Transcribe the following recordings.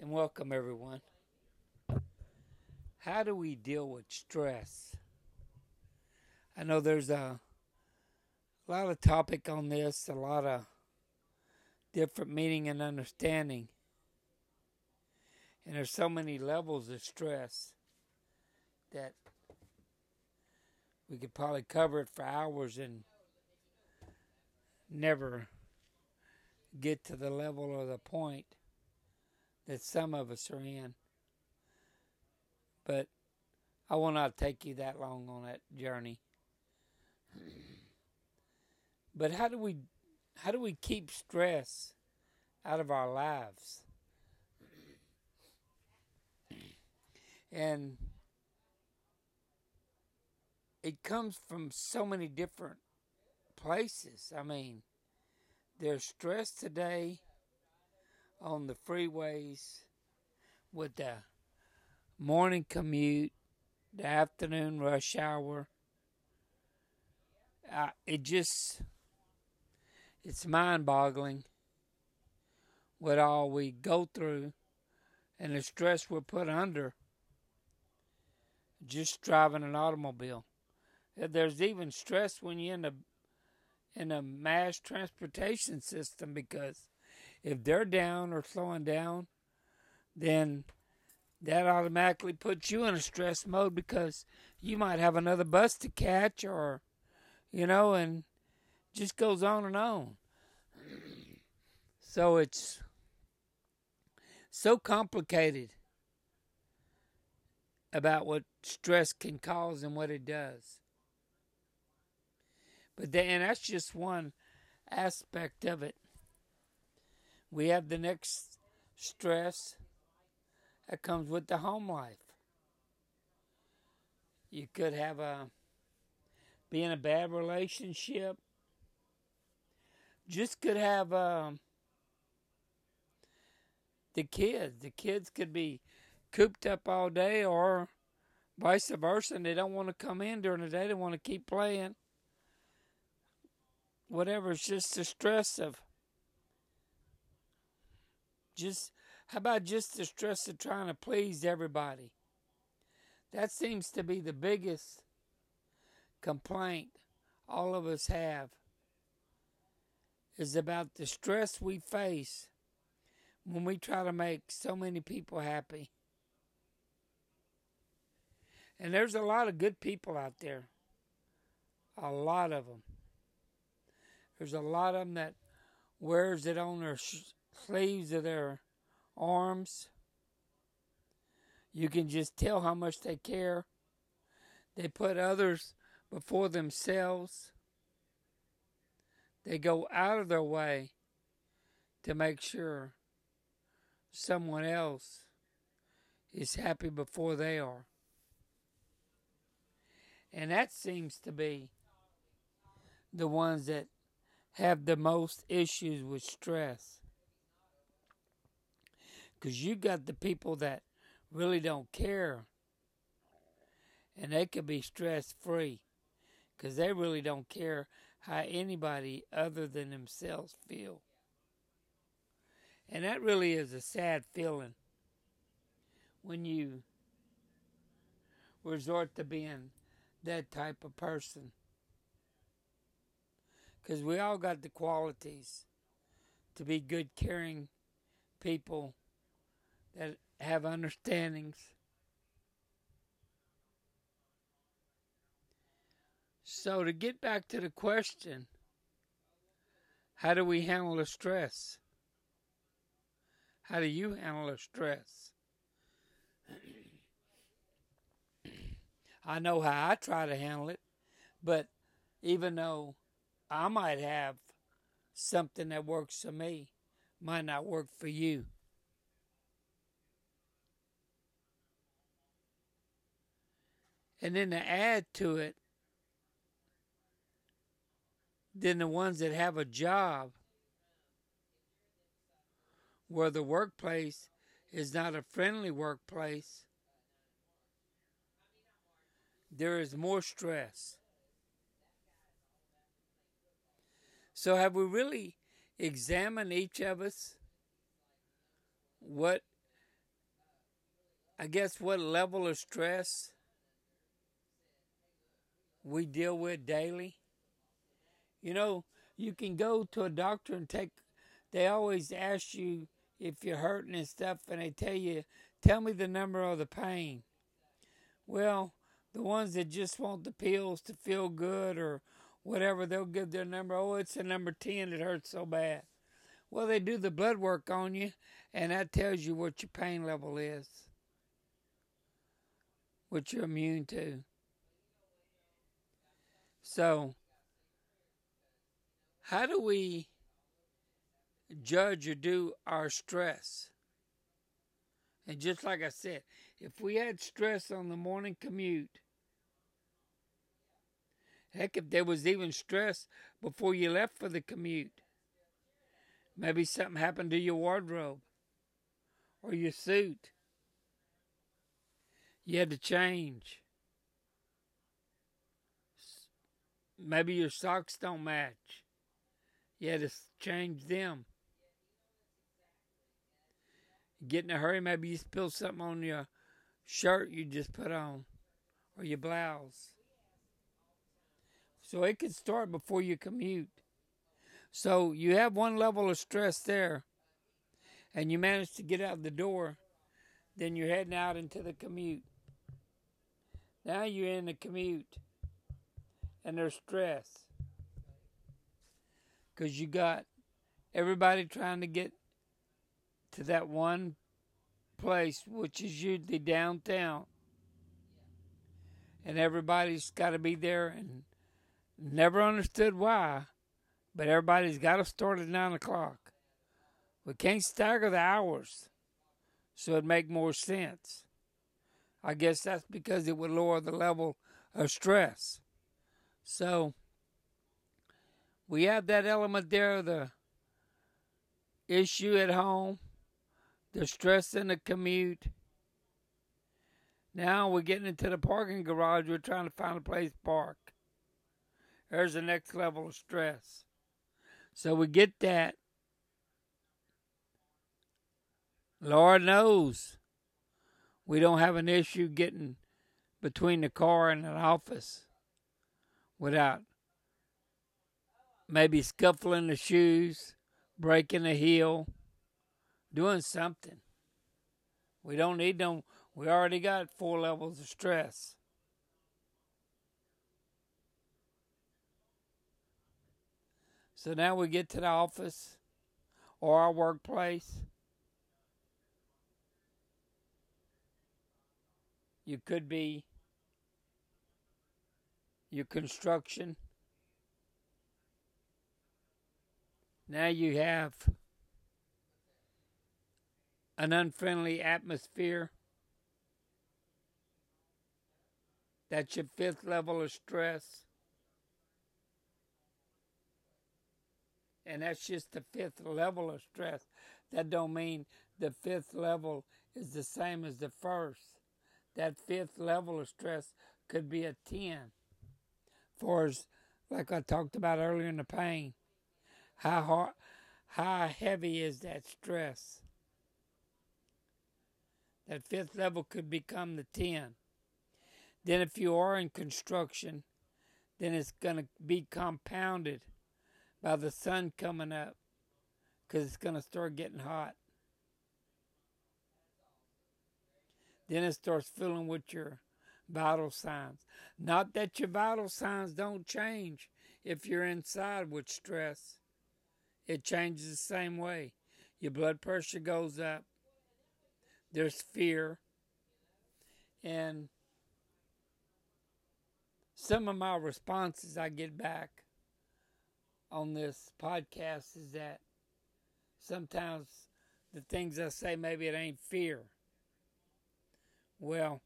and welcome everyone. How do we deal with stress? I know there's a, lot of topic on this, a lot of different meaning and understanding. And there's so many levels of stress that we could probably cover it for hours and never get to the level or the point that some of us are in. But I will not take you that long on that journey. But how do we how do we keep stress out of our lives? And it comes from so many different places. I mean, there's stress today on the freeways with the morning commute, the afternoon rush hour. It just, it's mind boggling what all we go through and the stress we're put under just driving an automobile. There's even stress when you're in a in a mass transportation system because if they're down or slowing down, then that automatically puts you in a stress mode because you might have another bus to catch or you know and just goes on and on. So it's so complicated about what stress can cause and what it does. But then that's just one aspect of it. We have the next stress that comes with the home life. You could have a be in a bad relationship. Just could have um, the kids. The kids could be cooped up all day, or vice versa, and they don't want to come in during the day. They want to keep playing whatever. It's just the stress of just how about just the stress of trying to please everybody? That seems to be the biggest complaint all of us have is about the stress we face when we try to make so many people happy. And there's a lot of good people out there. A lot of them. There's a lot of them that wears it on their sleeves of their arms. You can just tell how much they care. They put others before themselves. They go out of their way to make sure someone else is happy before they are. And that seems to be the ones that have the most issues with stress. Because you got the people that really don't care and they could be stress free because they really don't care how anybody other than themselves feel. And that really is a sad feeling when you resort to being that type of person. Because we all got the qualities to be good, caring people that have understandings. So, to get back to the question, how do we handle the stress? How do you handle the stress? I know how I try to handle it, but even though I might have something that works for me, might not work for you. And then to add to it, then the ones that have a job where the workplace is not a friendly workplace, there is more stress. So, have we really examined each of us what I guess what level of stress we deal with daily. You know, you can go to a doctor and take, they always ask you if you're hurting and stuff, and they tell you, tell me the number of the pain. Well, the ones that just want the pills to feel good or whatever, they'll give their number. Oh, it's a number 10, it hurts so bad. Well, they do the blood work on you, and that tells you what your pain level is, what you're immune to. So, how do we judge or do our stress? And just like I said, if we had stress on the morning commute, heck, if there was even stress before you left for the commute, maybe something happened to your wardrobe or your suit. You had to change. Maybe your socks don't match. You had to change them. Get in a hurry, maybe you spill something on your shirt you just put on or your blouse. So it can start before you commute. So you have one level of stress there, and you manage to get out the door, then you're heading out into the commute. Now you're in the commute, and there's stress because you got everybody trying to get to that one place, which is usually downtown. And everybody's got to be there and never understood why, but everybody's got to start at 9 o'clock. We can't stagger the hours so it'd make more sense. I guess that's because it would lower the level of stress. So, we have that element there the issue at home, the stress in the commute. Now we're getting into the parking garage. We're trying to find a place to park. There's the next level of stress. So we get that. Lord knows we don't have an issue getting between the car and an office without maybe scuffling the shoes, breaking a heel, doing something. We don't need them. We already got four levels of stress. So now we get to the office or our workplace. You could be your construction. Now you have an unfriendly atmosphere. That's your fifth level of stress. And that's just the fifth level of stress. That don't mean the fifth level is the same as the first. That fifth level of stress could be a 10. For as, like I talked about earlier in the pain, how hard, how heavy is that stress? That fifth level could become the 10. Then, if you are in construction, then it's going to be compounded by the sun coming up because it's going to start getting hot. Then it starts filling with your vital signs. Not that your vital signs don't change if you're inside with stress it changes the same way. Your blood pressure goes up. There's fear. And some of my responses I get back on this podcast is that sometimes the things I say, maybe it ain't fear. Well,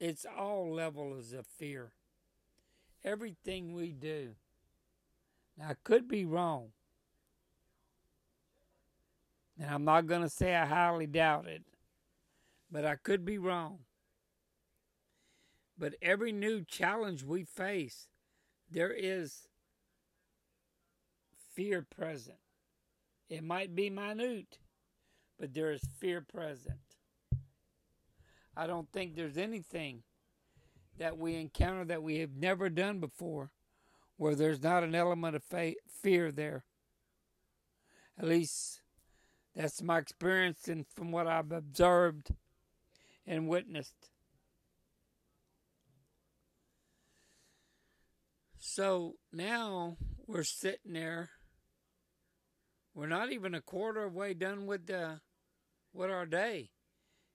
it's all levels of fear. Everything we do now, I could be wrong. And I'm not going to say I highly doubt it, but I could be wrong. But every new challenge we face, there is fear present. It might be minute, but there is fear present. I don't think there's anything that we encounter that we have never done before where there's not an element of fa- fear there. At least that's my experience and from what I've observed and witnessed. So now we're sitting there. We're not even a quarter of way done with the with our day.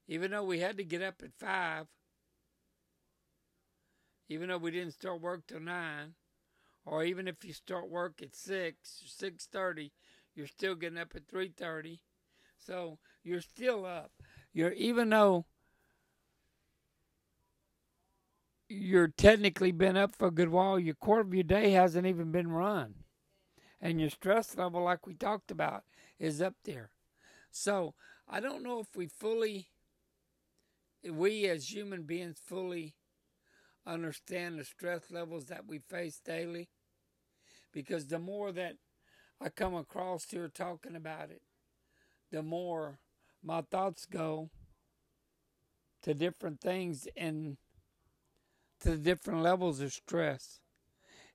Even though we had to get up at five, even though we didn't start work till nine, or even if you start work at six six thirty, you're still getting up at three thirty. So you're still up. You're even though you're technically been up for a good while, your quarter of your day hasn't even been run. And your stress level, like we talked about, is up there. So I don't know if we fully, we as human beings fully understand the stress levels that we face daily. Because the more that I come across here talking about it, the more my thoughts go to different things and to the different levels of stress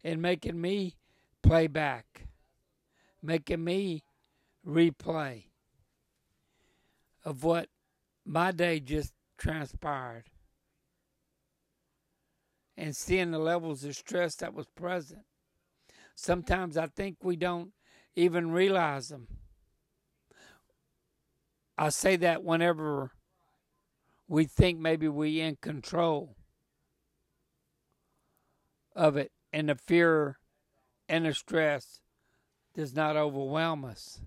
and making me play back, making me replay of what my day just transpired and seeing the levels of stress that was present. Sometimes I think we don't even realize them. I say that whenever we think maybe we in control of it and the fear and the stress does not overwhelm us.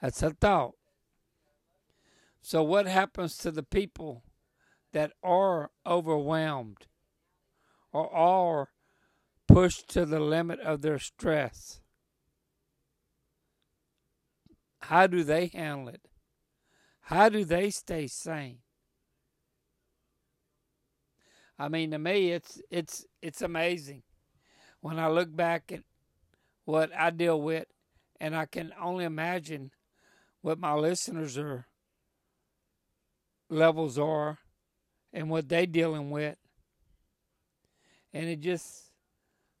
That's a thought. So, what happens to the people that are overwhelmed or are pushed to the limit of their stress? How do they handle it? How do they stay sane? I mean, to me, it's it's it's amazing when I look back at what I deal with, and I can only imagine what my listeners are levels are and what they dealing with, and it just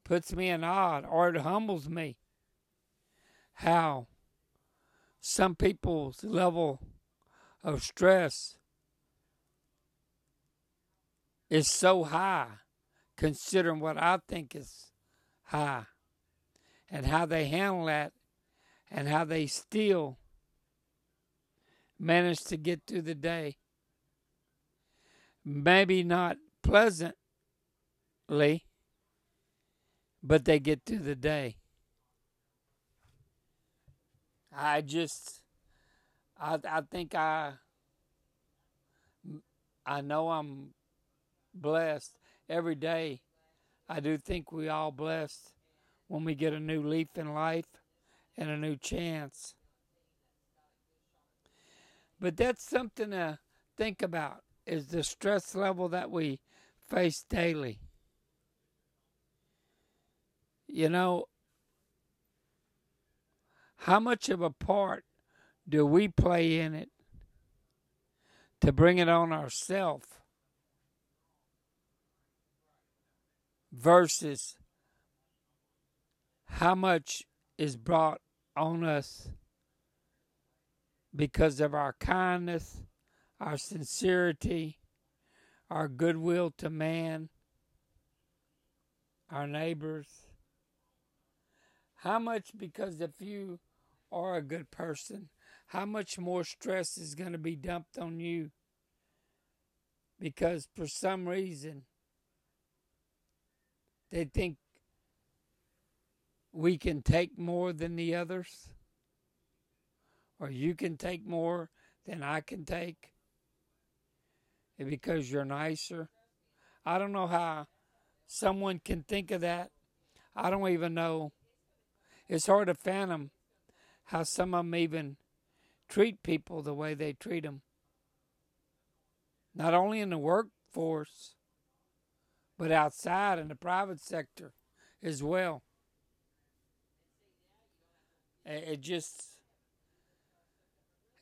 puts me in awe, or it humbles me how some people's level of stress is so high, considering what I think is high, and how they handle that, and how they still manage to get through the day. Maybe not pleasantly, but they get through the day. I just, I, I think I, I know I'm blessed every day. I do think we all blessed when we get a new leaf in life and a new chance. But that's something to think about is the stress level that we face daily. You know, how much of a part do we play in it to bring it on ourselves? versus how much is brought on us because of our kindness, our sincerity, our goodwill to man, our neighbors. How much, because if you are a good person, how much more stress is going to be dumped on you? Because for some reason, they think we can take more than the others, or you can take more than I can take because you're nicer. I don't know how someone can think of that. I don't even know. It's hard to fathom how some of them even treat people the way they treat them. Not only in the workforce, but outside in the private sector as well. It just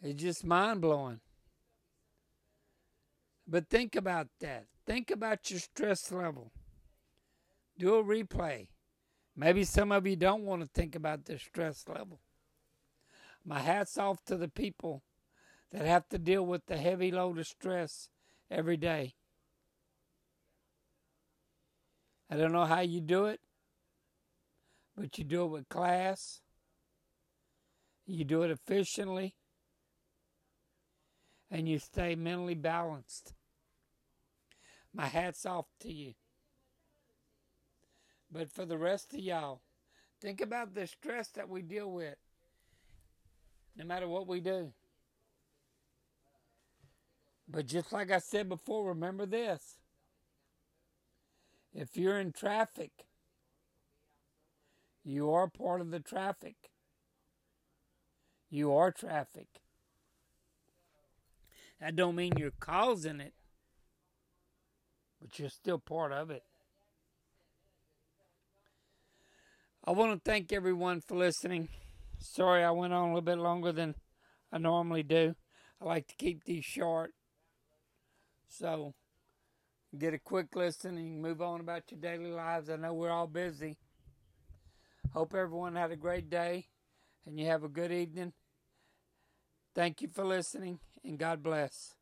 it's just mind blowing. But think about that. Think about your stress level. Do a replay. Maybe some of you don't want to think about the stress level. My hat's off to the people that have to deal with the heavy load of stress every day. I don't know how you do it, but you do it with class. You do it efficiently. And you stay mentally balanced. My hat's off to you. But for the rest of y'all, think about the stress that we deal with no matter what we do. But just like I said before, remember this. If you're in traffic, you are part of the traffic. You are traffic. That don't mean you're causing it, but you're still part of it. I want to thank everyone for listening. Sorry I went on a little bit longer than I normally do. I like to keep these short. So, get a quick listen and move on about your daily lives. I know we're all busy. Hope everyone had a great day and you have a good evening. Thank you for listening and God bless.